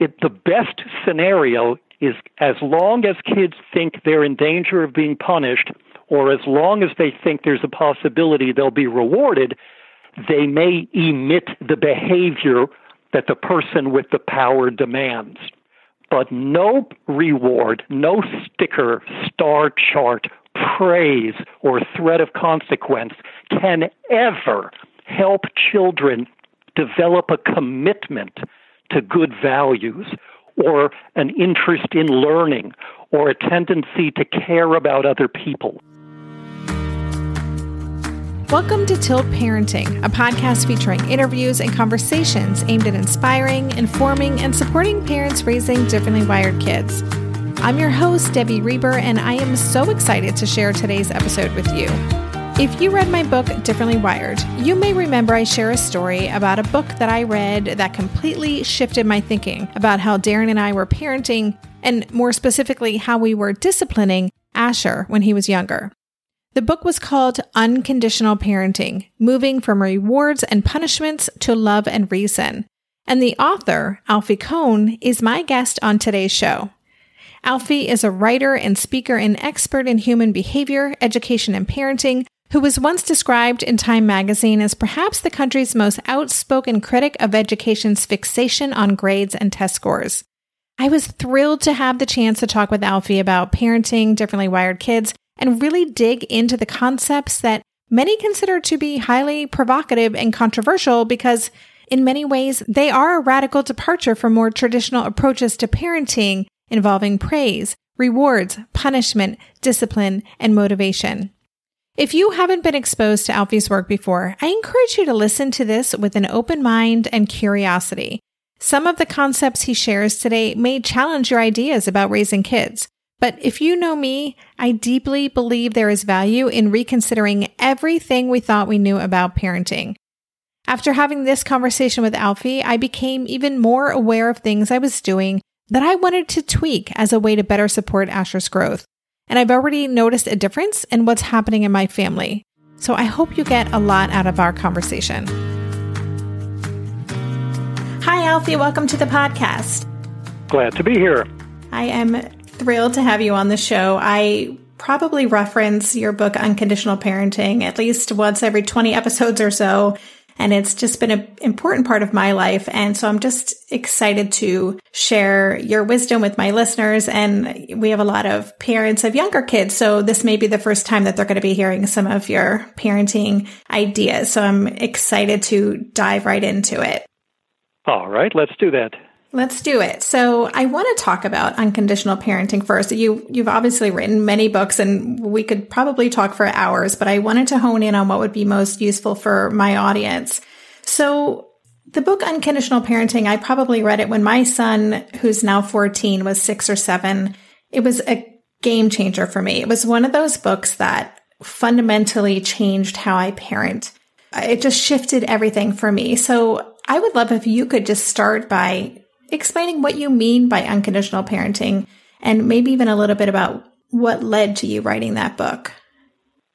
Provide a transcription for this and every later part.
it, the best scenario is as long as kids think they're in danger of being punished, or as long as they think there's a possibility they'll be rewarded, they may emit the behavior that the person with the power demands. But no reward, no sticker, star chart, praise, or threat of consequence can ever help children develop a commitment to good values or an interest in learning or a tendency to care about other people. Welcome to Tilt Parenting, a podcast featuring interviews and conversations aimed at inspiring, informing, and supporting parents raising differently wired kids. I'm your host, Debbie Reber, and I am so excited to share today's episode with you. If you read my book, Differently Wired, you may remember I share a story about a book that I read that completely shifted my thinking about how Darren and I were parenting, and more specifically, how we were disciplining Asher when he was younger. The book was called Unconditional Parenting Moving from Rewards and Punishments to Love and Reason. And the author, Alfie Kohn, is my guest on today's show. Alfie is a writer and speaker and expert in human behavior, education, and parenting who was once described in Time magazine as perhaps the country's most outspoken critic of education's fixation on grades and test scores. I was thrilled to have the chance to talk with Alfie about parenting differently wired kids and really dig into the concepts that many consider to be highly provocative and controversial because in many ways they are a radical departure from more traditional approaches to parenting involving praise, rewards, punishment, discipline, and motivation. If you haven't been exposed to Alfie's work before, I encourage you to listen to this with an open mind and curiosity. Some of the concepts he shares today may challenge your ideas about raising kids, but if you know me, I deeply believe there is value in reconsidering everything we thought we knew about parenting. After having this conversation with Alfie, I became even more aware of things I was doing that I wanted to tweak as a way to better support Asher's growth. And I've already noticed a difference in what's happening in my family. So I hope you get a lot out of our conversation. Hi, Alfie. Welcome to the podcast. Glad to be here. I am thrilled to have you on the show. I probably reference your book, Unconditional Parenting, at least once every 20 episodes or so. And it's just been an important part of my life. And so I'm just excited to share your wisdom with my listeners. And we have a lot of parents of younger kids. So this may be the first time that they're going to be hearing some of your parenting ideas. So I'm excited to dive right into it. All right, let's do that. Let's do it. So I want to talk about unconditional parenting first. You, you've obviously written many books and we could probably talk for hours, but I wanted to hone in on what would be most useful for my audience. So the book Unconditional Parenting, I probably read it when my son, who's now 14, was six or seven. It was a game changer for me. It was one of those books that fundamentally changed how I parent. It just shifted everything for me. So I would love if you could just start by explaining what you mean by unconditional parenting and maybe even a little bit about what led to you writing that book.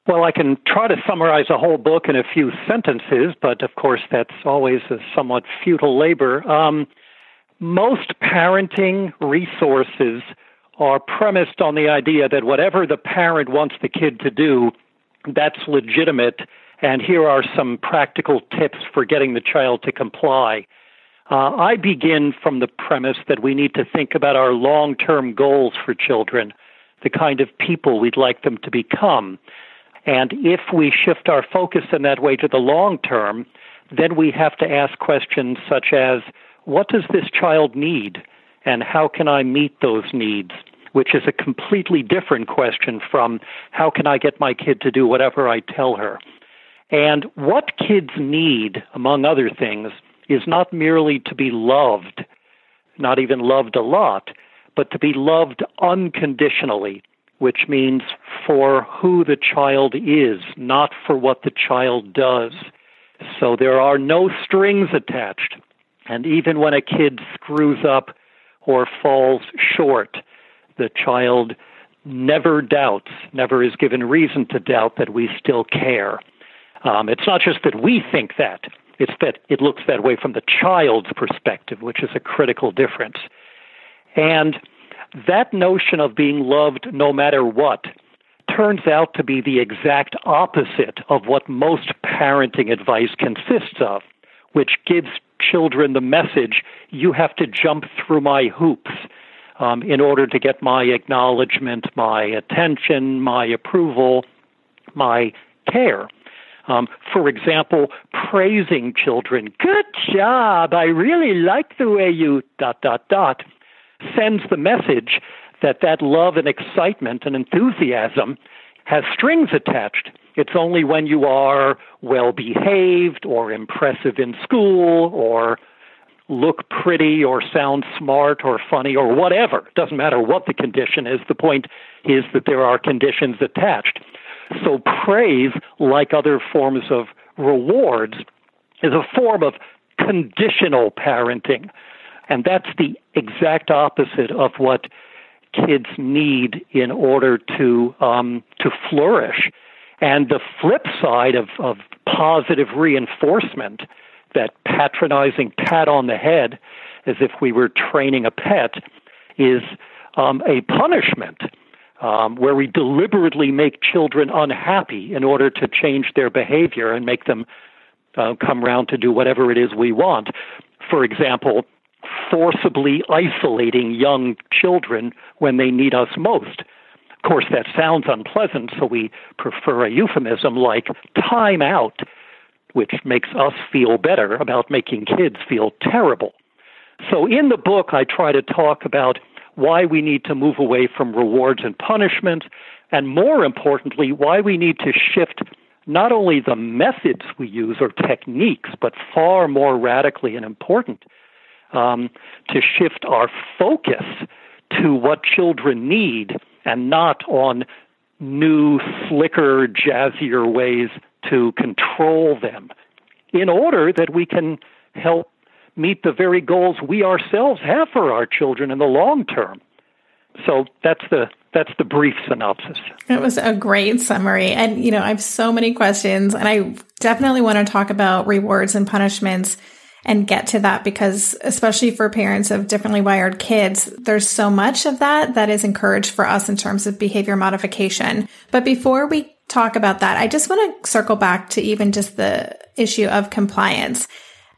Well, I can try to summarize a whole book in a few sentences, but of course, that's always a somewhat futile labor. Um, most parenting resources are premised on the idea that whatever the parent wants the kid to do, that's legitimate, and here are some practical tips for getting the child to comply. Uh, I begin from the premise that we need to think about our long term goals for children, the kind of people we'd like them to become. And if we shift our focus in that way to the long term, then we have to ask questions such as what does this child need? And how can I meet those needs? Which is a completely different question from how can I get my kid to do whatever I tell her? And what kids need, among other things, is not merely to be loved, not even loved a lot, but to be loved unconditionally, which means for who the child is, not for what the child does. So there are no strings attached. And even when a kid screws up or falls short, the child never doubts, never is given reason to doubt that we still care. Um, it's not just that we think that, it's that it looks that way from the child's perspective, which is a critical difference. And that notion of being loved no matter what turns out to be the exact opposite of what most parenting advice consists of, which gives children the message you have to jump through my hoops um, in order to get my acknowledgement, my attention, my approval, my care. Um, for example, praising children, good job, I really like the way you dot dot dot, sends the message that that love and excitement and enthusiasm has strings attached. It's only when you are well behaved or impressive in school or look pretty or sound smart or funny or whatever. It doesn't matter what the condition is. The point is that there are conditions attached. So praise, like other forms of rewards, is a form of conditional parenting. And that's the exact opposite of what kids need in order to um, to flourish. And the flip side of, of positive reinforcement, that patronizing pat on the head, as if we were training a pet, is um, a punishment um, where we deliberately make children unhappy in order to change their behavior and make them uh, come around to do whatever it is we want. For example, forcibly isolating young children when they need us most. Of course, that sounds unpleasant, so we prefer a euphemism like time out, which makes us feel better about making kids feel terrible. So, in the book, I try to talk about why we need to move away from rewards and punishment, and more importantly, why we need to shift not only the methods we use or techniques, but far more radically and important, um, to shift our focus to what children need and not on new, slicker, jazzier ways to control them in order that we can help meet the very goals we ourselves have for our children in the long term. So that's the that's the brief synopsis. It was a great summary. And you know, I have so many questions and I definitely want to talk about rewards and punishments and get to that because especially for parents of differently wired kids, there's so much of that that is encouraged for us in terms of behavior modification. But before we talk about that, I just want to circle back to even just the issue of compliance.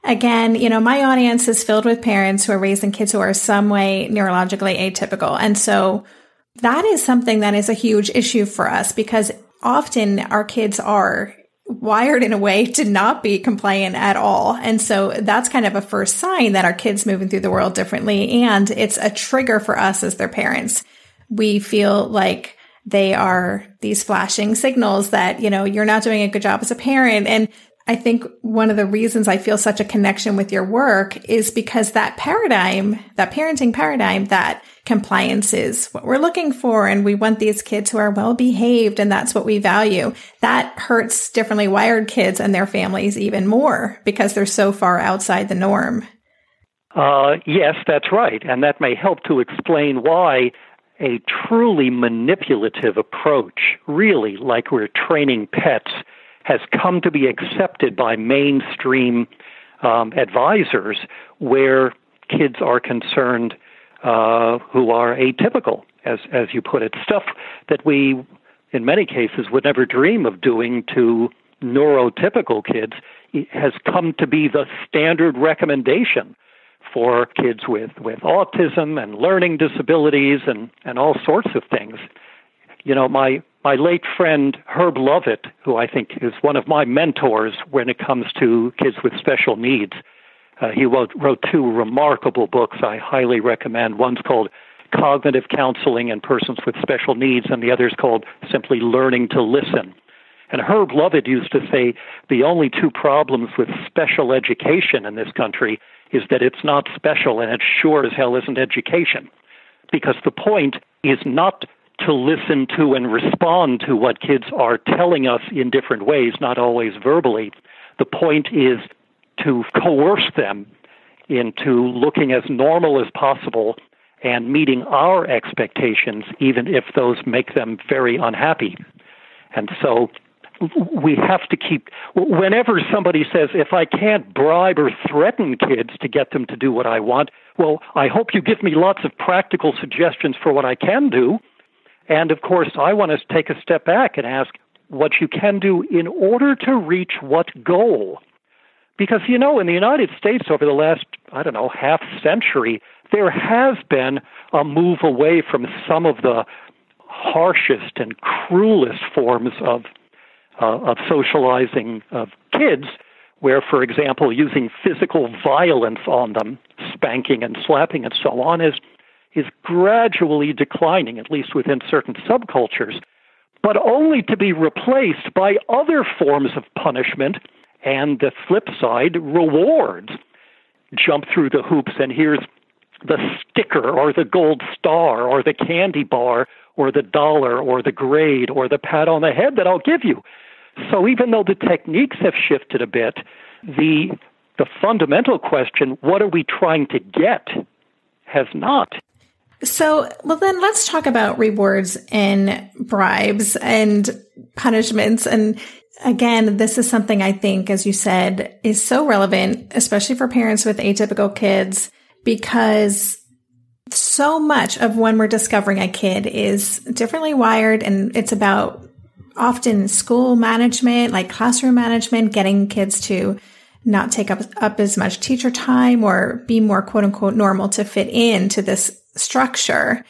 Again, you know, my audience is filled with parents who are raising kids who are some way neurologically atypical. And so that is something that is a huge issue for us because often our kids are wired in a way to not be compliant at all. And so that's kind of a first sign that our kids moving through the world differently. And it's a trigger for us as their parents. We feel like they are these flashing signals that, you know, you're not doing a good job as a parent. And I think one of the reasons I feel such a connection with your work is because that paradigm, that parenting paradigm that compliance is what we're looking for. And we want these kids who are well behaved and that's what we value. That hurts differently wired kids and their families even more because they're so far outside the norm. Uh, yes, that's right. And that may help to explain why a truly manipulative approach, really like we're training pets, has come to be accepted by mainstream um, advisors where kids are concerned uh, who are atypical, as as you put it, stuff that we, in many cases, would never dream of doing to neurotypical kids has come to be the standard recommendation for kids with, with autism and learning disabilities and, and all sorts of things. You know, my my late friend Herb Lovett, who I think is one of my mentors when it comes to kids with special needs, uh, he wrote, wrote two remarkable books I highly recommend. One's called Cognitive Counseling in Persons with Special Needs, and the other's called Simply Learning to Listen. And Herb Lovett used to say the only two problems with special education in this country is that it's not special and it sure as hell isn't education. Because the point is not to listen to and respond to what kids are telling us in different ways, not always verbally. The point is to coerce them into looking as normal as possible and meeting our expectations, even if those make them very unhappy. And so we have to keep whenever somebody says if i can't bribe or threaten kids to get them to do what i want well i hope you give me lots of practical suggestions for what i can do and of course i want to take a step back and ask what you can do in order to reach what goal. Because you know in the united states over the last i don't know half century there has been a move away from some of the harshest and cruelest forms of uh, of socializing of kids, where, for example, using physical violence on them, spanking and slapping and so on, is is gradually declining, at least within certain subcultures, but only to be replaced by other forms of punishment and the flip side, rewards. Jump through the hoops, and here's the sticker or the gold star or the candy bar or the dollar or the grade or the pat on the head that I'll give you. So even though the techniques have shifted a bit, the the fundamental question, what are we trying to get, has not. So, well, then let's talk about rewards and bribes and punishments. And again, this is something I think, as you said, is so relevant, especially for parents with atypical kids, because so much of when we're discovering a kid is differently wired and it's about often school management, like classroom management, getting kids to not take up, up as much teacher time or be more quote unquote normal to fit into this structure.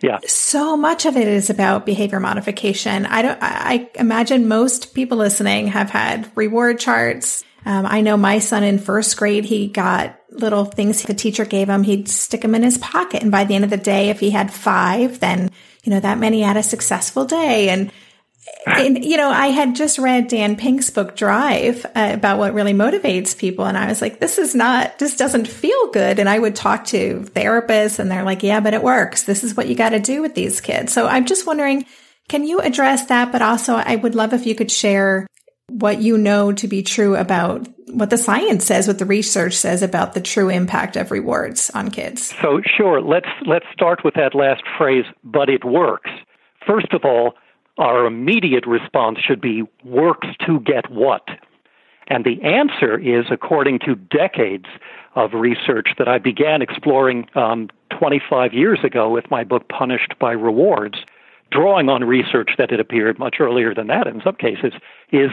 Yeah. So much of it is about behavior modification. I don't, I imagine most people listening have had reward charts. Um, I know my son in first grade, he got little things the teacher gave him. He'd stick them in his pocket. And by the end of the day, if he had five, then, you know, that many had a successful day. And and, you know, I had just read Dan Pink's book Drive uh, about what really motivates people. And I was like, this is not, this doesn't feel good. And I would talk to therapists and they're like, yeah, but it works. This is what you got to do with these kids. So I'm just wondering, can you address that? But also, I would love if you could share what you know to be true about what the science says, what the research says about the true impact of rewards on kids. So sure, let's let's start with that last phrase, but it works. First of all, our immediate response should be works to get what? And the answer is, according to decades of research that I began exploring um, 25 years ago with my book Punished by Rewards, drawing on research that had appeared much earlier than that in some cases, is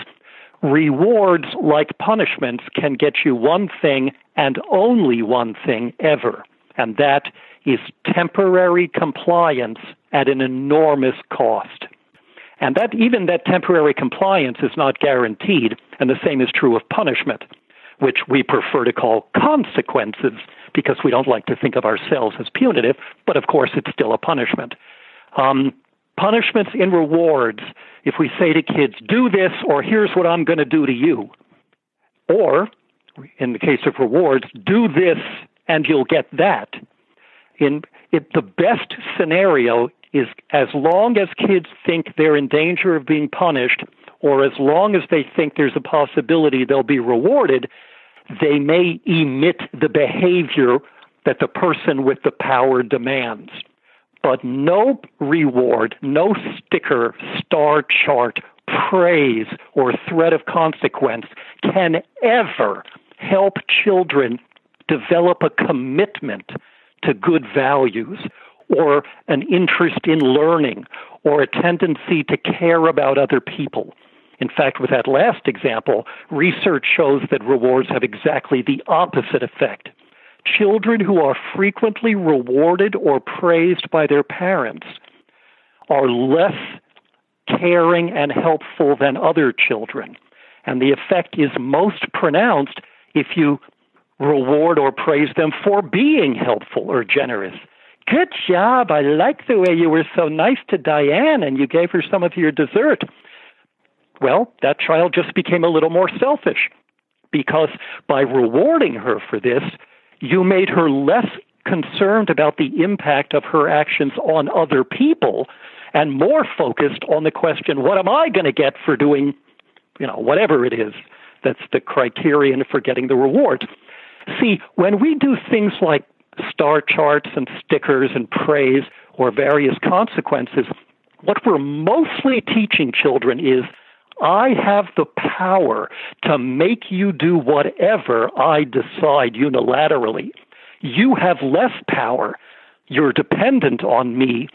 rewards like punishments can get you one thing and only one thing ever, and that is temporary compliance at an enormous cost. And that even that temporary compliance is not guaranteed, and the same is true of punishment, which we prefer to call consequences because we don't like to think of ourselves as punitive, but of course it's still a punishment. Um, punishments in rewards, if we say to kids, do this or here's what I'm going to do to you, or in the case of rewards, do this and you'll get that. In it, the best scenario is as long as kids think they're in danger of being punished, or as long as they think there's a possibility they'll be rewarded, they may emit the behavior that the person with the power demands. But no reward, no sticker, star chart, praise, or threat of consequence can ever help children develop a commitment to good values or an interest in learning or a tendency to care about other people. In fact, with that last example, research shows that rewards have exactly the opposite effect. Children who are frequently rewarded or praised by their parents are less caring and helpful than other children. And the effect is most pronounced if you reward or praise them for being helpful or generous. Good job. I like the way you were so nice to Diane and you gave her some of your dessert. Well, that child just became a little more selfish because by rewarding her for this, you made her less concerned about the impact of her actions on other people and more focused on the question, what am I going to get for doing, you know, whatever it is that's the criterion for getting the reward. See, when we do things like star charts and stickers and praise or various consequences, what we're mostly teaching children is I have the power to make you do whatever I decide unilaterally. You have less power. You're dependent on me,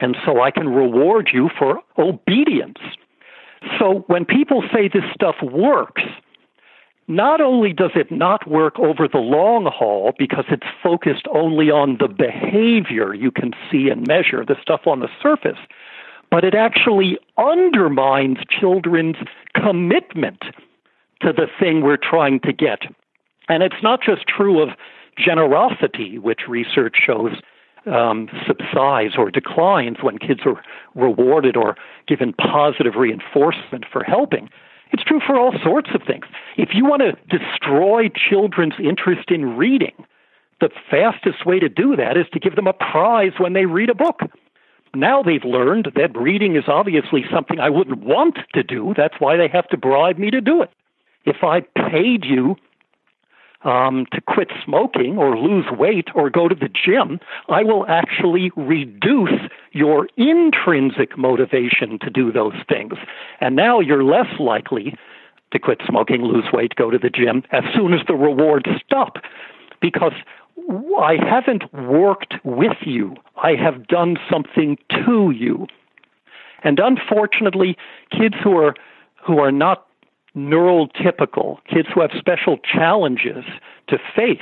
and so I can reward you for obedience. So when people say this stuff works, not only does it not work over the long haul because it's focused only on the behavior you can see and measure, the stuff on the surface, but it actually undermines children's commitment to the thing we're trying to get. And it's not just true of generosity, which research shows um, subsides or declines when kids are rewarded or given positive reinforcement for helping. It's true for all sorts of things. If you want to destroy children's interest in reading, the fastest way to do that is to give them a prize when they read a book. Now they've learned that reading is obviously something I wouldn't want to do. That's why they have to bribe me to do it. If I paid you um, to quit smoking or lose weight or go to the gym, I will actually reduce your intrinsic motivation to do those things. And now you're less likely to quit smoking, lose weight, go to the gym as soon as the rewards stop. Because I haven't worked with you, I have done something to you. And unfortunately, kids who are who are not neurotypical, kids who have special challenges to face,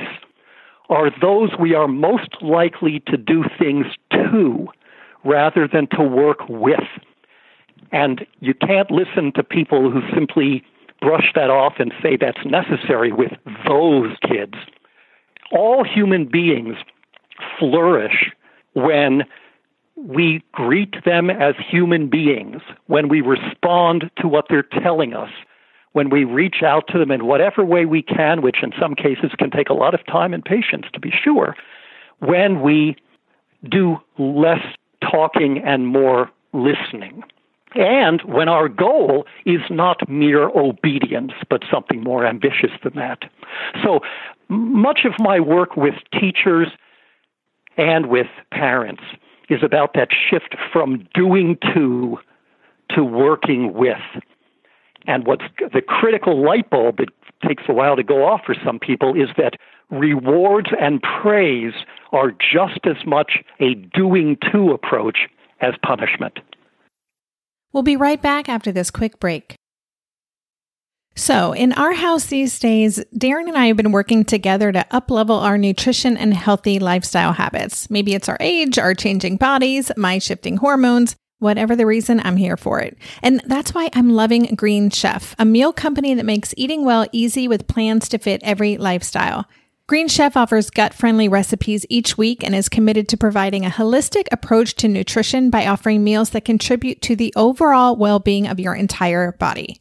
are those we are most likely to do things to rather than to work with. And you can't listen to people who simply brush that off and say that's necessary with those kids. All human beings flourish when we greet them as human beings, when we respond to what they're telling us, when we reach out to them in whatever way we can, which in some cases can take a lot of time and patience to be sure, when we do less talking and more listening. And when our goal is not mere obedience, but something more ambitious than that. So much of my work with teachers and with parents is about that shift from doing to to working with. And what's the critical light bulb that takes a while to go off for some people is that rewards and praise are just as much a doing to approach as punishment. We'll be right back after this quick break. So, in our house these days, Darren and I have been working together to uplevel our nutrition and healthy lifestyle habits. Maybe it's our age, our changing bodies, my shifting hormones, Whatever the reason, I'm here for it. And that's why I'm loving Green Chef, a meal company that makes eating well easy with plans to fit every lifestyle. Green Chef offers gut friendly recipes each week and is committed to providing a holistic approach to nutrition by offering meals that contribute to the overall well being of your entire body.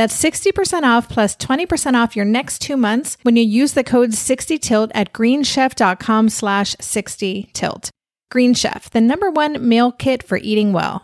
That's 60% off plus 20% off your next two months when you use the code 60tilt at greenchef.com slash 60tilt. Green Chef, the number one meal kit for eating well.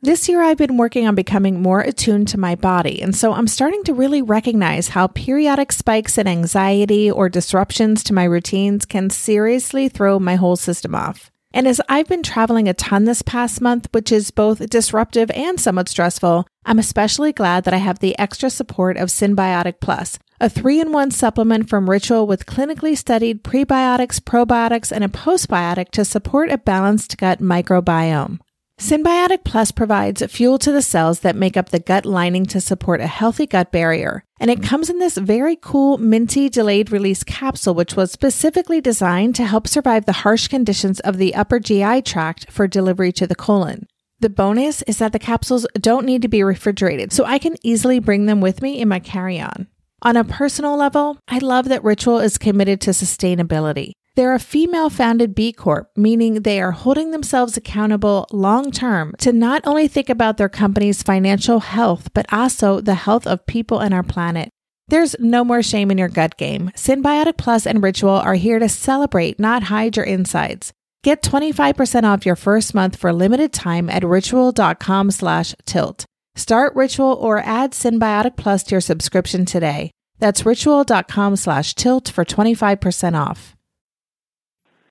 This year, I've been working on becoming more attuned to my body, and so I'm starting to really recognize how periodic spikes in anxiety or disruptions to my routines can seriously throw my whole system off. And as I've been traveling a ton this past month, which is both disruptive and somewhat stressful, I'm especially glad that I have the extra support of Synbiotic Plus, a three in one supplement from Ritual with clinically studied prebiotics, probiotics, and a postbiotic to support a balanced gut microbiome. Synbiotic Plus provides fuel to the cells that make up the gut lining to support a healthy gut barrier. And it comes in this very cool minty delayed release capsule, which was specifically designed to help survive the harsh conditions of the upper GI tract for delivery to the colon. The bonus is that the capsules don't need to be refrigerated, so I can easily bring them with me in my carry on. On a personal level, I love that Ritual is committed to sustainability. They're a female founded B Corp, meaning they are holding themselves accountable long term to not only think about their company's financial health, but also the health of people and our planet. There's no more shame in your gut game. Synbiotic Plus and Ritual are here to celebrate, not hide your insides. Get 25% off your first month for limited time at ritual.com slash tilt. Start Ritual or add Synbiotic Plus to your subscription today. That's ritual.com slash tilt for 25% off.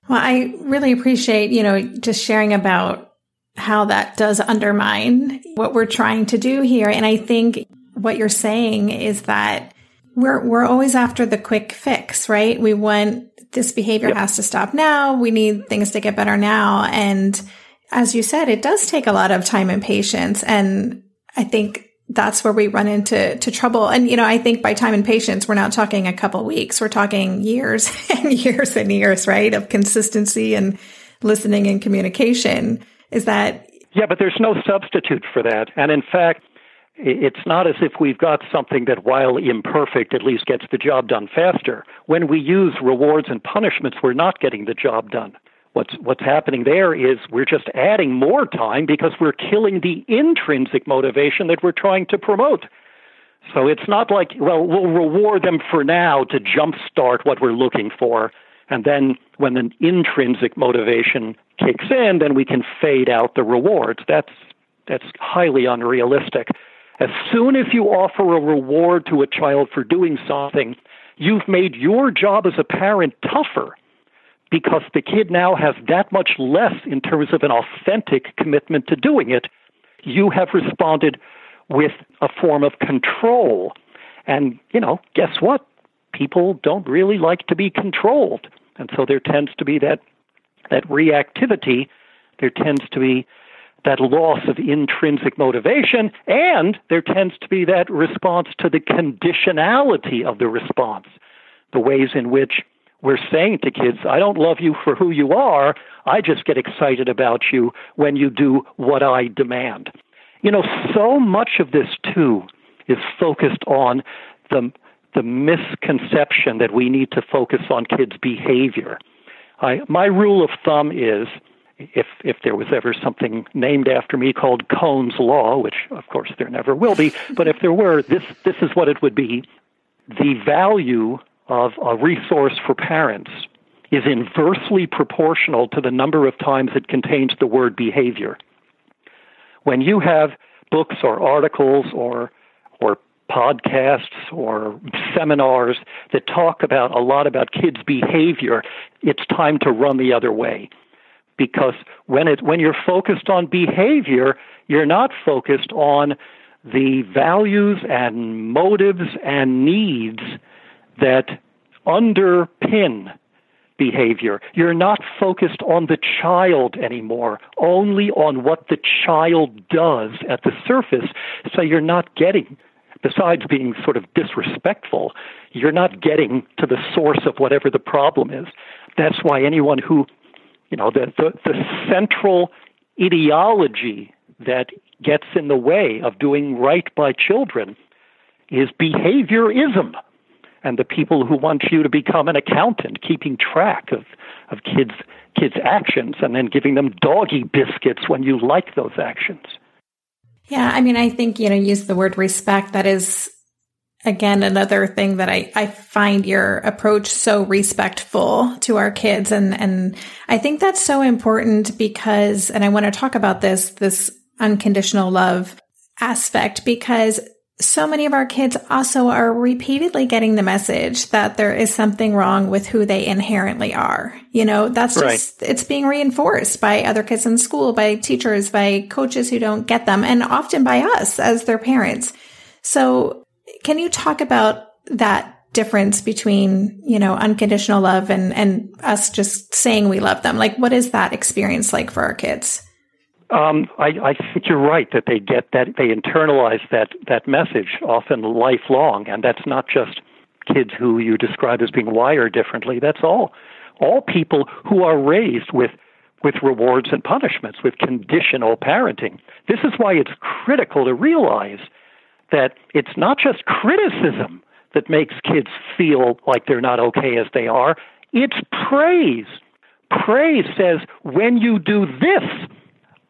Well, I really appreciate, you know, just sharing about how that does undermine what we're trying to do here. And I think what you're saying is that we're, we're always after the quick fix, right? We want this behavior yep. has to stop now. We need things to get better now. And as you said, it does take a lot of time and patience. And I think that's where we run into to trouble. And you know, I think by time and patience, we're not talking a couple weeks. We're talking years and years and years, right? Of consistency and listening and communication. Is that Yeah, but there's no substitute for that. And in fact, it's not as if we've got something that, while imperfect, at least gets the job done faster. When we use rewards and punishments, we're not getting the job done. What's what's happening there is we're just adding more time because we're killing the intrinsic motivation that we're trying to promote. So it's not like, well, we'll reward them for now to jumpstart what we're looking for. And then when the intrinsic motivation kicks in, then we can fade out the rewards. That's that's highly unrealistic. As soon as you offer a reward to a child for doing something, you've made your job as a parent tougher because the kid now has that much less in terms of an authentic commitment to doing it. You have responded with a form of control. And, you know, guess what? People don't really like to be controlled. And so there tends to be that, that reactivity. There tends to be that loss of intrinsic motivation, and there tends to be that response to the conditionality of the response, the ways in which we're saying to kids, I don't love you for who you are. I just get excited about you when you do what I demand. You know, so much of this too is focused on the the misconception that we need to focus on kids' behavior. I, my rule of thumb is if if there was ever something named after me called Kohn's law, which of course there never will be, but if there were, this this is what it would be: the value of a resource for parents is inversely proportional to the number of times it contains the word behavior. When you have books or articles or or podcasts or seminars that talk about a lot about kids' behavior, it's time to run the other way. Because when it when you're focused on behavior, you're not focused on the values and motives and needs that underpin behavior. You're not focused on the child anymore, only on what the child does at the surface. So you're not getting, besides being sort of disrespectful, you're not getting to the source of whatever the problem is. That's why anyone who, you know, the, the, the central ideology that gets in the way of doing right by children is behaviorism and the people who want you to become an accountant, keeping track of, of kids kids' actions and then giving them doggy biscuits when you like those actions. Yeah, I mean, I think, you know, use the word respect. That is, again, another thing that I, I find your approach so respectful to our kids. And, and I think that's so important because, and I want to talk about this, this unconditional love aspect because so many of our kids also are repeatedly getting the message that there is something wrong with who they inherently are. You know, that's just, right. it's being reinforced by other kids in school, by teachers, by coaches who don't get them, and often by us as their parents. So can you talk about that difference between, you know, unconditional love and, and us just saying we love them? Like, what is that experience like for our kids? Um, I, I think you're right that they get that they internalize that that message often lifelong, and that's not just kids who you describe as being wired differently. That's all all people who are raised with with rewards and punishments, with conditional parenting. This is why it's critical to realize that it's not just criticism that makes kids feel like they're not okay as they are, it's praise. Praise says, when you do this,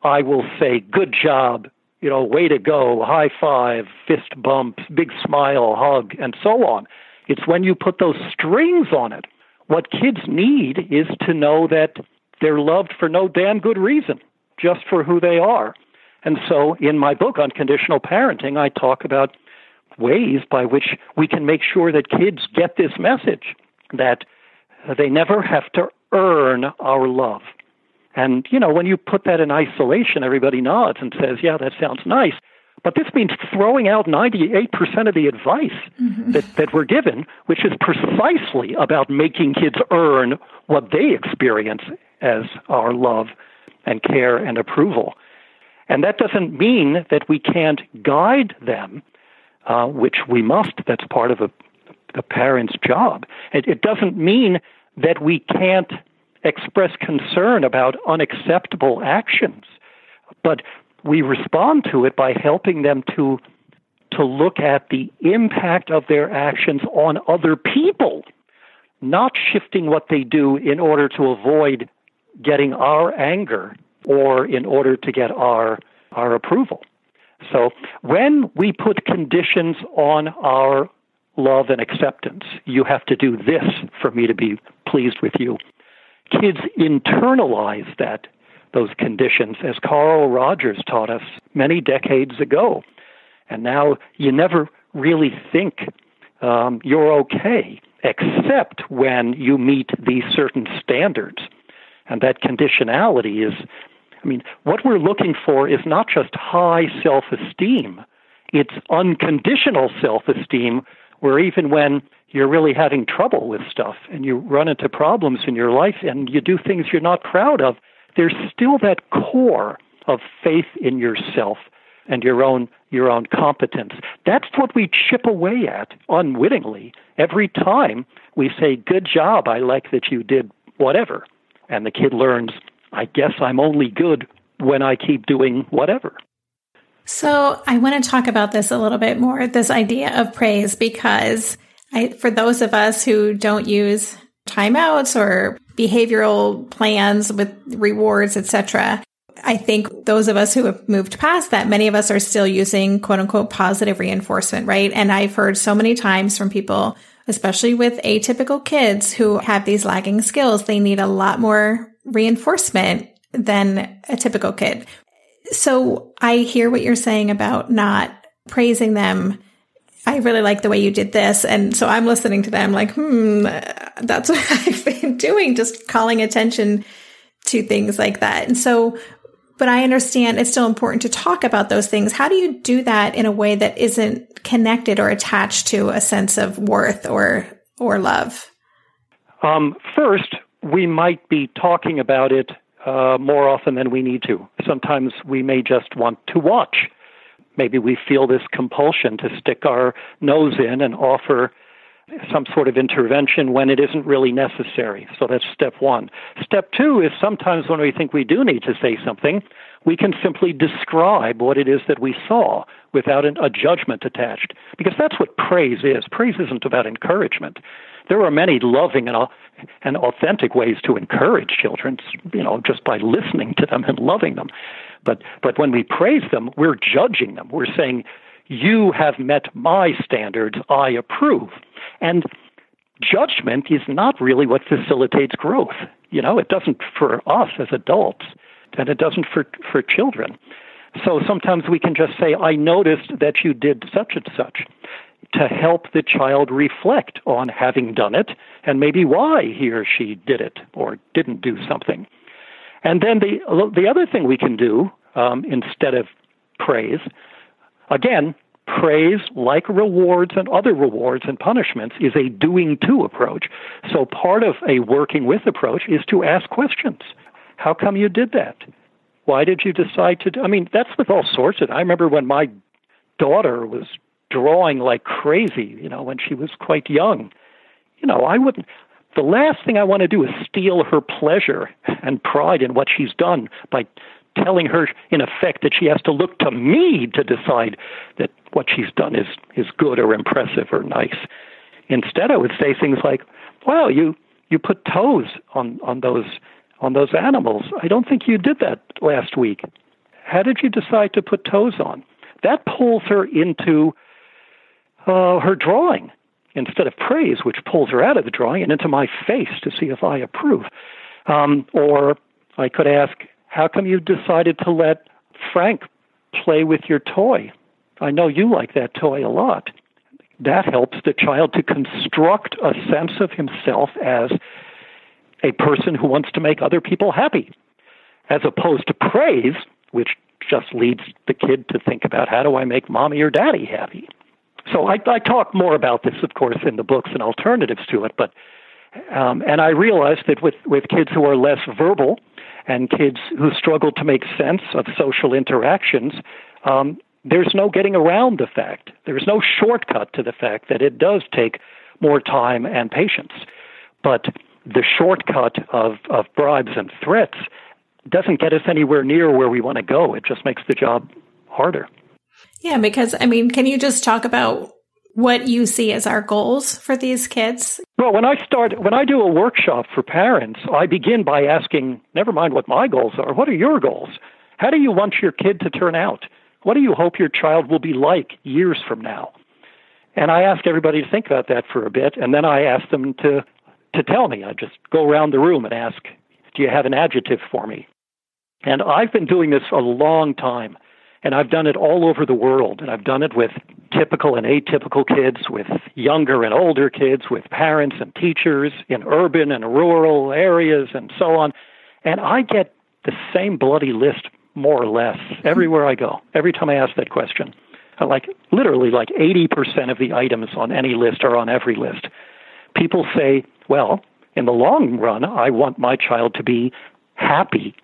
I will say, good job, you know, way to go, high five, fist bump, big smile, hug, and so on. It's when you put those strings on it. What kids need is to know that they're loved for no damn good reason, just for who they are. And so in my book, Unconditional Parenting, I talk about ways by which we can make sure that kids get this message that they never have to earn our love. And, you know, when you put that in isolation, everybody nods and says, yeah, that sounds nice. But this means throwing out 98% of the advice mm-hmm. that, that we're given, which is precisely about making kids earn what they experience as our love and care and approval. And that doesn't mean that we can't guide them, uh, which we must. That's part of a, the parent's job. It, it doesn't mean that we can't express concern about unacceptable actions, but we respond to it by helping them to to look at the impact of their actions on other people, not shifting what they do in order to avoid getting our anger or in order to get our our approval. So when we put conditions on our love and acceptance, you have to do this for me to be pleased with you. Kids internalize that those conditions, as Carl Rogers taught us many decades ago. And now you never really think um, you're okay, except when you meet these certain standards. And that conditionality is, I mean, what we're looking for is not just high self esteem, it's unconditional self esteem, where even when you're really having trouble with stuff and you run into problems in your life and you do things you're not proud of, there's still that core of faith in yourself and your own your own competence. That's what we chip away at unwittingly every time we say, "Good job. I like that you did whatever." And the kid learns, "I guess I'm only good when I keep doing whatever." So, I want to talk about this a little bit more, this idea of praise because I, for those of us who don't use timeouts or behavioral plans with rewards, etc. I think those of us who have moved past that, many of us are still using quote unquote positive reinforcement, right? And I've heard so many times from people, especially with atypical kids who have these lagging skills, they need a lot more reinforcement than a typical kid. So I hear what you're saying about not praising them I really like the way you did this. And so I'm listening to them like, hmm, that's what I've been doing, just calling attention to things like that. And so, but I understand it's still important to talk about those things. How do you do that in a way that isn't connected or attached to a sense of worth or, or love? Um, first, we might be talking about it uh, more often than we need to. Sometimes we may just want to watch maybe we feel this compulsion to stick our nose in and offer some sort of intervention when it isn't really necessary. So that's step one. Step two is sometimes when we think we do need to say something, we can simply describe what it is that we saw without an, a judgment attached. Because that's what praise is. Praise isn't about encouragement. There are many loving and, and authentic ways to encourage children, you know, just by listening to them and loving them. But, but when we praise them, we're judging them. We're saying, You have met my standards, I approve. And judgment is not really what facilitates growth. You know, it doesn't for us as adults, and it doesn't for, for children. So sometimes we can just say, I noticed that you did such and such to help the child reflect on having done it and maybe why he or she did it or didn't do something. And then the the other thing we can do um, instead of praise, again, praise, like rewards and other rewards and punishments, is a doing to approach. So part of a working with approach is to ask questions. How come you did that? Why did you decide to do? I mean, that's with all sorts of. I remember when my daughter was drawing like crazy, you know, when she was quite young. You know, I wouldn't. The last thing I want to do is steal her pleasure and pride in what she's done by telling her, in effect, that she has to look to me to decide that what she's done is is good or impressive or nice. Instead, I would say things like, "Well, you you put toes on on those on those animals. I don't think you did that last week. How did you decide to put toes on?" That pulls her into uh, her drawing instead of praise, which pulls her out of the drawing and into my face to see if I approve. Um, or I could ask, how come you decided to let Frank play with your toy? I know you like that toy a lot. That helps the child to construct a sense of himself as a person who wants to make other people happy, as opposed to praise, which just leads the kid to think about how do I make mommy or daddy happy. So I, I talk more about this, of course, in the books and alternatives to it. But um, and I realized that with with kids who are less verbal and kids who struggle to make sense of social interactions, um, there's no getting around the fact. There's no shortcut to the fact that it does take more time and patience. But the shortcut of, of bribes and threats doesn't get us anywhere near where we want to go. It just makes the job harder. Yeah, because I mean, can you just talk about what you see as our goals for these kids? Well, when I start, when I do a workshop for parents, I begin by asking, never mind what my goals are, what are your goals? How do you want your kid to turn out? What do you hope your child will be like years from now? And I ask everybody to think about that for a bit, and then I ask them to, to tell me. I just go around the room and ask, Do you have an adjective for me? And I've been doing this a long time. And I've done it all over the world. And I've done it with typical and atypical kids, with younger and older kids, with parents and teachers in urban and rural areas and so on. And I get the same bloody list more or less hmm. everywhere I go, every time I ask that question. Like literally like 80% of the items on any list are on every list. People say, well, in the long run, I want my child to be happy,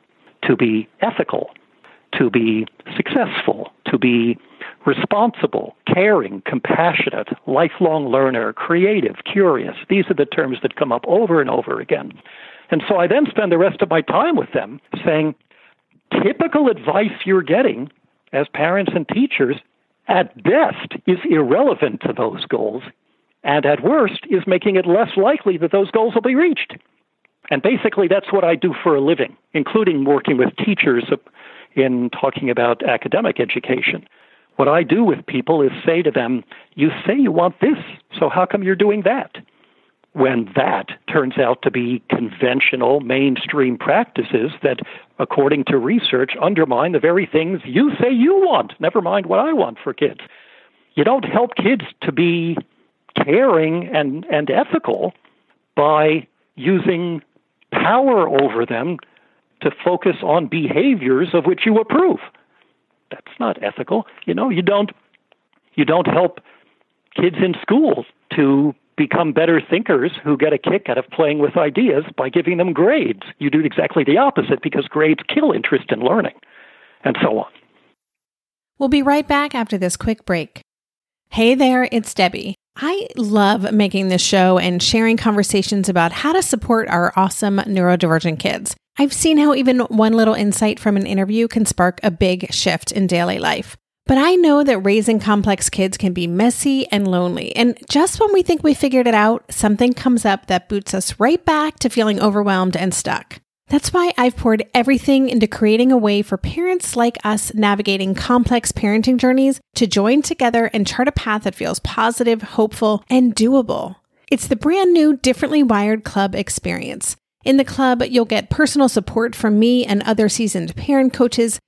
to be ethical, to be successful, to be responsible, caring, compassionate, lifelong learner, creative, curious. These are the terms that come up over and over again. And so I then spend the rest of my time with them saying, typical advice you're getting as parents and teachers at best is irrelevant to those goals, and at worst is making it less likely that those goals will be reached. And basically, that's what I do for a living, including working with teachers in talking about academic education. What I do with people is say to them, You say you want this, so how come you're doing that? When that turns out to be conventional mainstream practices that, according to research, undermine the very things you say you want, never mind what I want for kids. You don't help kids to be caring and, and ethical by using power over them to focus on behaviors of which you approve. That's not ethical. You know, you don't you don't help kids in schools to become better thinkers who get a kick out of playing with ideas by giving them grades. You do exactly the opposite because grades kill interest in learning, and so on. We'll be right back after this quick break. Hey there, it's Debbie. I love making this show and sharing conversations about how to support our awesome neurodivergent kids. I've seen how even one little insight from an interview can spark a big shift in daily life. But I know that raising complex kids can be messy and lonely. And just when we think we figured it out, something comes up that boots us right back to feeling overwhelmed and stuck. That's why I've poured everything into creating a way for parents like us navigating complex parenting journeys to join together and chart a path that feels positive, hopeful, and doable. It's the brand new Differently Wired Club experience. In the club, you'll get personal support from me and other seasoned parent coaches,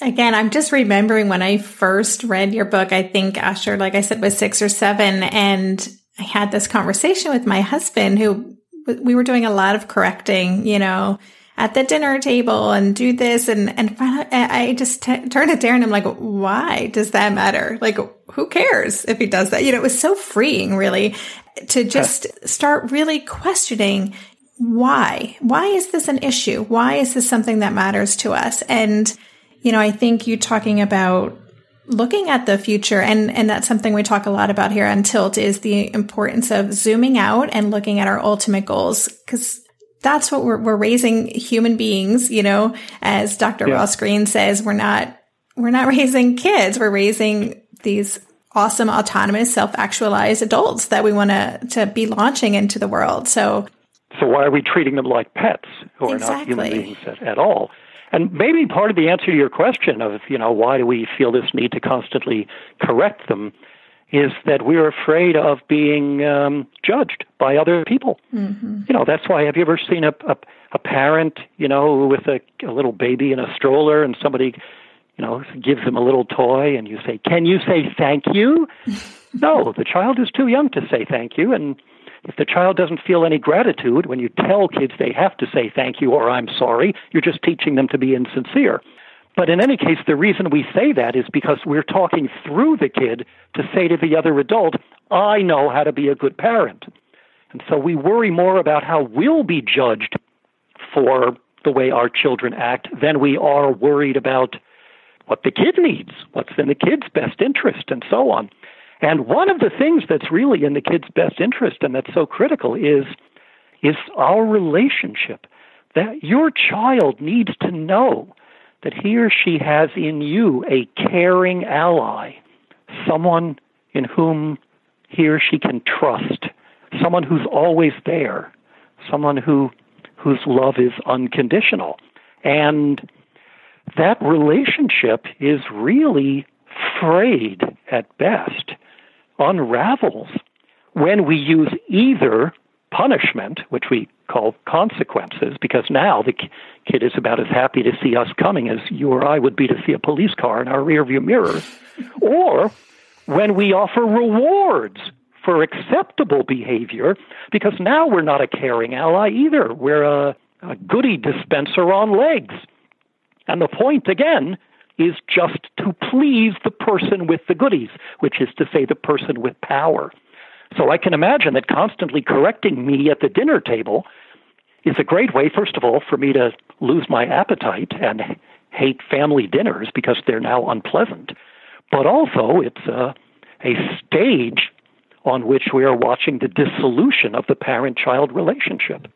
Again, I'm just remembering when I first read your book. I think Asher, like I said, was six or seven. And I had this conversation with my husband who we were doing a lot of correcting, you know, at the dinner table and do this. And, and I just t- turned to Darren. I'm like, why does that matter? Like, who cares if he does that? You know, it was so freeing really to just start really questioning why, why is this an issue? Why is this something that matters to us? And, you know, I think you talking about looking at the future and and that's something we talk a lot about here on tilt is the importance of zooming out and looking at our ultimate goals because that's what we're, we're raising human beings, you know, as Dr. Yeah. Ross Greene says, we're not, we're not raising kids. We're raising these awesome, autonomous, self-actualized adults that we want to, to be launching into the world. So, so why are we treating them like pets who exactly. are not human beings at, at all? And maybe part of the answer to your question of, you know, why do we feel this need to constantly correct them is that we're afraid of being um, judged by other people. Mm-hmm. You know, that's why. Have you ever seen a a, a parent, you know, with a, a little baby in a stroller, and somebody, you know, gives them a little toy, and you say, "Can you say thank you?" no, the child is too young to say thank you, and if the child doesn't feel any gratitude when you tell kids they have to say thank you or I'm sorry, you're just teaching them to be insincere. But in any case, the reason we say that is because we're talking through the kid to say to the other adult, I know how to be a good parent. And so we worry more about how we'll be judged for the way our children act than we are worried about what the kid needs, what's in the kid's best interest, and so on. And one of the things that's really in the kid's best interest and that's so critical is, is our relationship. That your child needs to know that he or she has in you a caring ally, someone in whom he or she can trust, someone who's always there, someone who whose love is unconditional. And that relationship is really frayed at best, unravels when we use either punishment, which we call consequences, because now the kid is about as happy to see us coming as you or I would be to see a police car in our rearview mirror, or when we offer rewards for acceptable behavior, because now we're not a caring ally either. We're a, a goody dispenser on legs. And the point, again, is just to please the person with the goodies, which is to say, the person with power. So I can imagine that constantly correcting me at the dinner table is a great way, first of all, for me to lose my appetite and hate family dinners because they're now unpleasant. but also it's a, a stage on which we are watching the dissolution of the parent child relationship.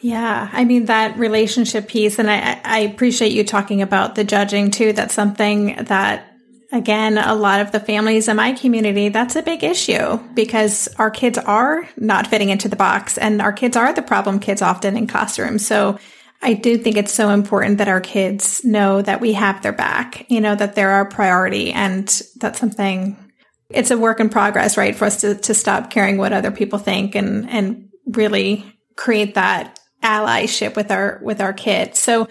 Yeah, I mean that relationship piece, and I, I appreciate you talking about the judging too. That's something that, again, a lot of the families in my community, that's a big issue because our kids are not fitting into the box, and our kids are the problem kids often in classrooms. So I do think it's so important that our kids know that we have their back, you know, that they're our priority, and that's something. It's a work in progress, right? For us to, to stop caring what other people think and, and really create that allyship with our with our kids. So,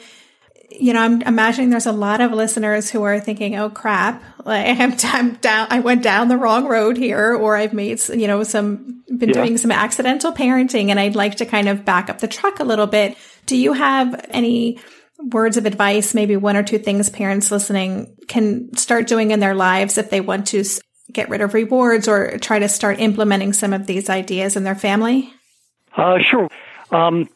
you know, I'm imagining there's a lot of listeners who are thinking, "Oh crap, like I'm, I'm down, I went down the wrong road here, or I've made you know some been yeah. doing some accidental parenting, and I'd like to kind of back up the truck a little bit." Do you have any words of advice, maybe one or two things parents listening can start doing in their lives if they want to get rid of rewards or try to start implementing some of these ideas in their family? Uh, sure. Um,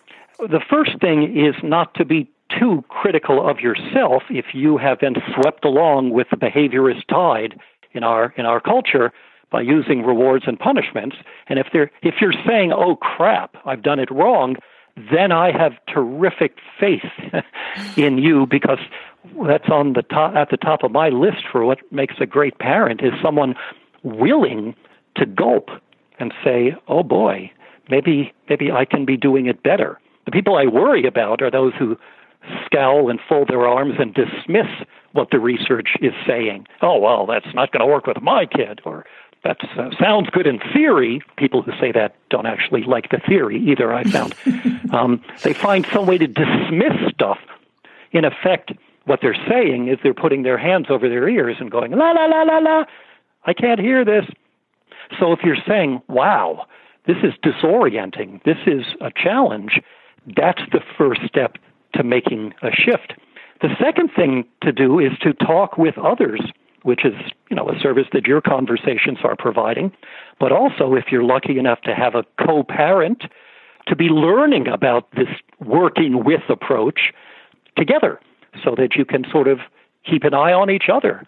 the first thing is not to be too critical of yourself if you have been swept along with the behaviorist tide in our in our culture by using rewards and punishments. And if they're if you're saying, "Oh crap, I've done it wrong," then I have terrific faith in you because that's on the top at the top of my list for what makes a great parent is someone willing to gulp and say, "Oh boy, maybe maybe I can be doing it better." The people I worry about are those who scowl and fold their arms and dismiss what the research is saying. Oh, well, that's not going to work with my kid, or that uh, sounds good in theory. People who say that don't actually like the theory either, I found. um, they find some way to dismiss stuff. In effect, what they're saying is they're putting their hands over their ears and going, la, la, la, la, la, I can't hear this. So if you're saying, wow, this is disorienting, this is a challenge, that's the first step to making a shift. The second thing to do is to talk with others, which is, you know, a service that your conversations are providing. But also, if you're lucky enough to have a co-parent, to be learning about this working with approach together so that you can sort of keep an eye on each other.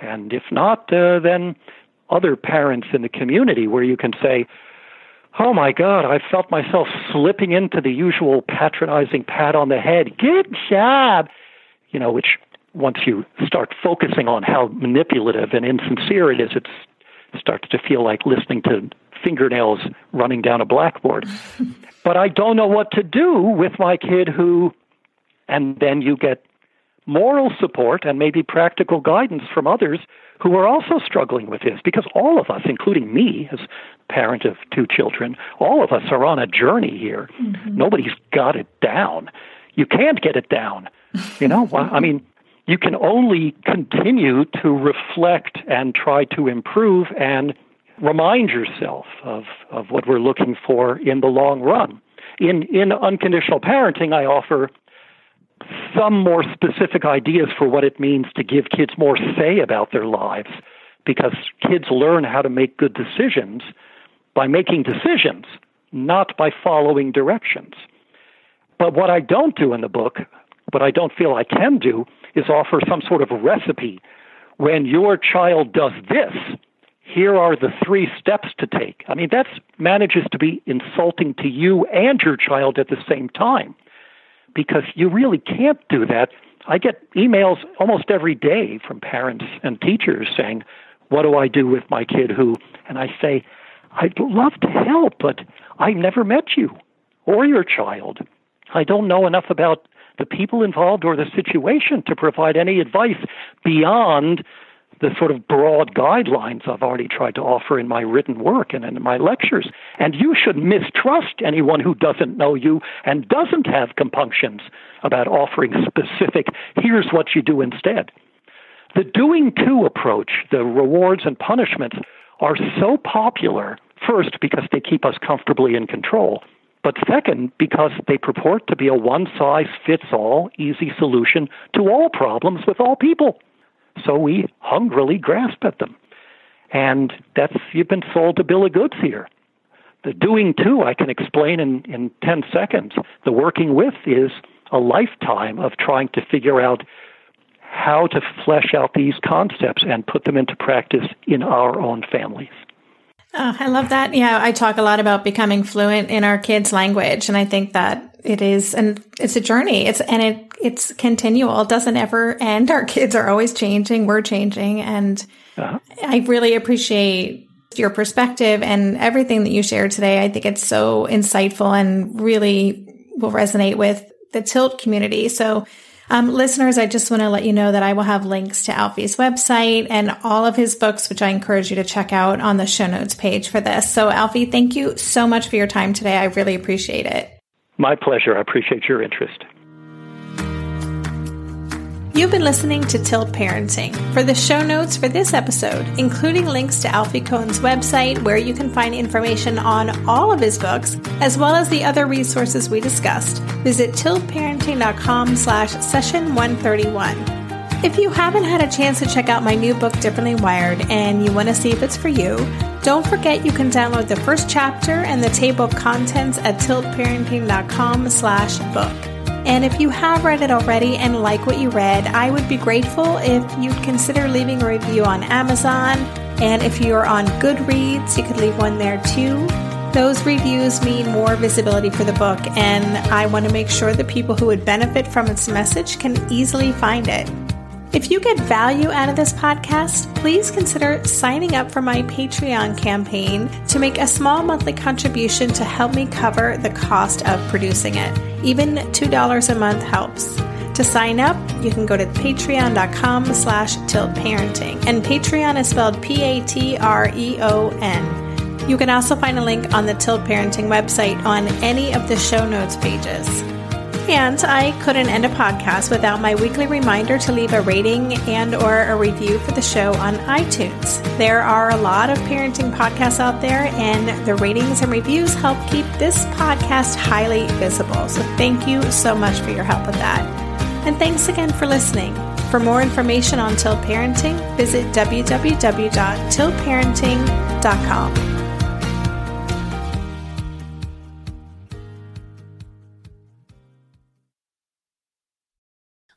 And if not, uh, then other parents in the community where you can say, Oh my God, I felt myself slipping into the usual patronizing pat on the head. Good job. You know, which once you start focusing on how manipulative and insincere it is, it starts to feel like listening to fingernails running down a blackboard. but I don't know what to do with my kid who, and then you get moral support and maybe practical guidance from others who are also struggling with this because all of us, including me as parent of two children, all of us are on a journey here. Mm-hmm. Nobody's got it down. You can't get it down. You know, I mean, you can only continue to reflect and try to improve and remind yourself of, of what we're looking for in the long run. In, in unconditional parenting, I offer some more specific ideas for what it means to give kids more say about their lives because kids learn how to make good decisions by making decisions, not by following directions. But what I don't do in the book, what I don't feel I can do, is offer some sort of recipe. When your child does this, here are the three steps to take. I mean, that manages to be insulting to you and your child at the same time because you really can't do that. I get emails almost every day from parents and teachers saying, What do I do with my kid who? And I say, I'd love to help, but I never met you or your child. I don't know enough about the people involved or the situation to provide any advice beyond the sort of broad guidelines I've already tried to offer in my written work and in my lectures. And you should mistrust anyone who doesn't know you and doesn't have compunctions about offering specific, here's what you do instead. The doing to approach, the rewards and punishments, are so popular, first, because they keep us comfortably in control, but second, because they purport to be a one size fits all easy solution to all problems with all people. So we hungrily grasp at them. And that's, you've been sold a bill of goods here. The doing to, I can explain in, in 10 seconds. The working with is a lifetime of trying to figure out how to flesh out these concepts and put them into practice in our own families. Oh, I love that. Yeah, I talk a lot about becoming fluent in our kids' language, and I think that it is, and it's a journey. It's and it it's continual. It doesn't ever end. Our kids are always changing. We're changing, and uh-huh. I really appreciate your perspective and everything that you shared today. I think it's so insightful and really will resonate with the Tilt community. So um, listeners, I just want to let you know that I will have links to Alfie's website and all of his books, which I encourage you to check out on the show notes page for this. So, Alfie, thank you so much for your time today. I really appreciate it. My pleasure. I appreciate your interest. You've been listening to Tilt Parenting. For the show notes for this episode, including links to Alfie Kohn's website where you can find information on all of his books, as well as the other resources we discussed, visit tiltparenting.com slash session 131. If you haven't had a chance to check out my new book, Differently Wired, and you want to see if it's for you, don't forget you can download the first chapter and the table of contents at tiltparenting.com slash book. And if you have read it already and like what you read, I would be grateful if you'd consider leaving a review on Amazon. And if you're on Goodreads, you could leave one there too. Those reviews mean more visibility for the book, and I want to make sure that people who would benefit from its message can easily find it. If you get value out of this podcast, please consider signing up for my Patreon campaign to make a small monthly contribution to help me cover the cost of producing it. Even $2 a month helps. To sign up, you can go to patreon.com slash tiltparenting. And Patreon is spelled P-A-T-R-E-O-N. You can also find a link on the Tilt Parenting website on any of the show notes pages. And I couldn't end a podcast without my weekly reminder to leave a rating and or a review for the show on iTunes. There are a lot of parenting podcasts out there and the ratings and reviews help keep this podcast highly visible. So thank you so much for your help with that. And thanks again for listening. For more information on Tilt Parenting, visit www.tiltparenting.com.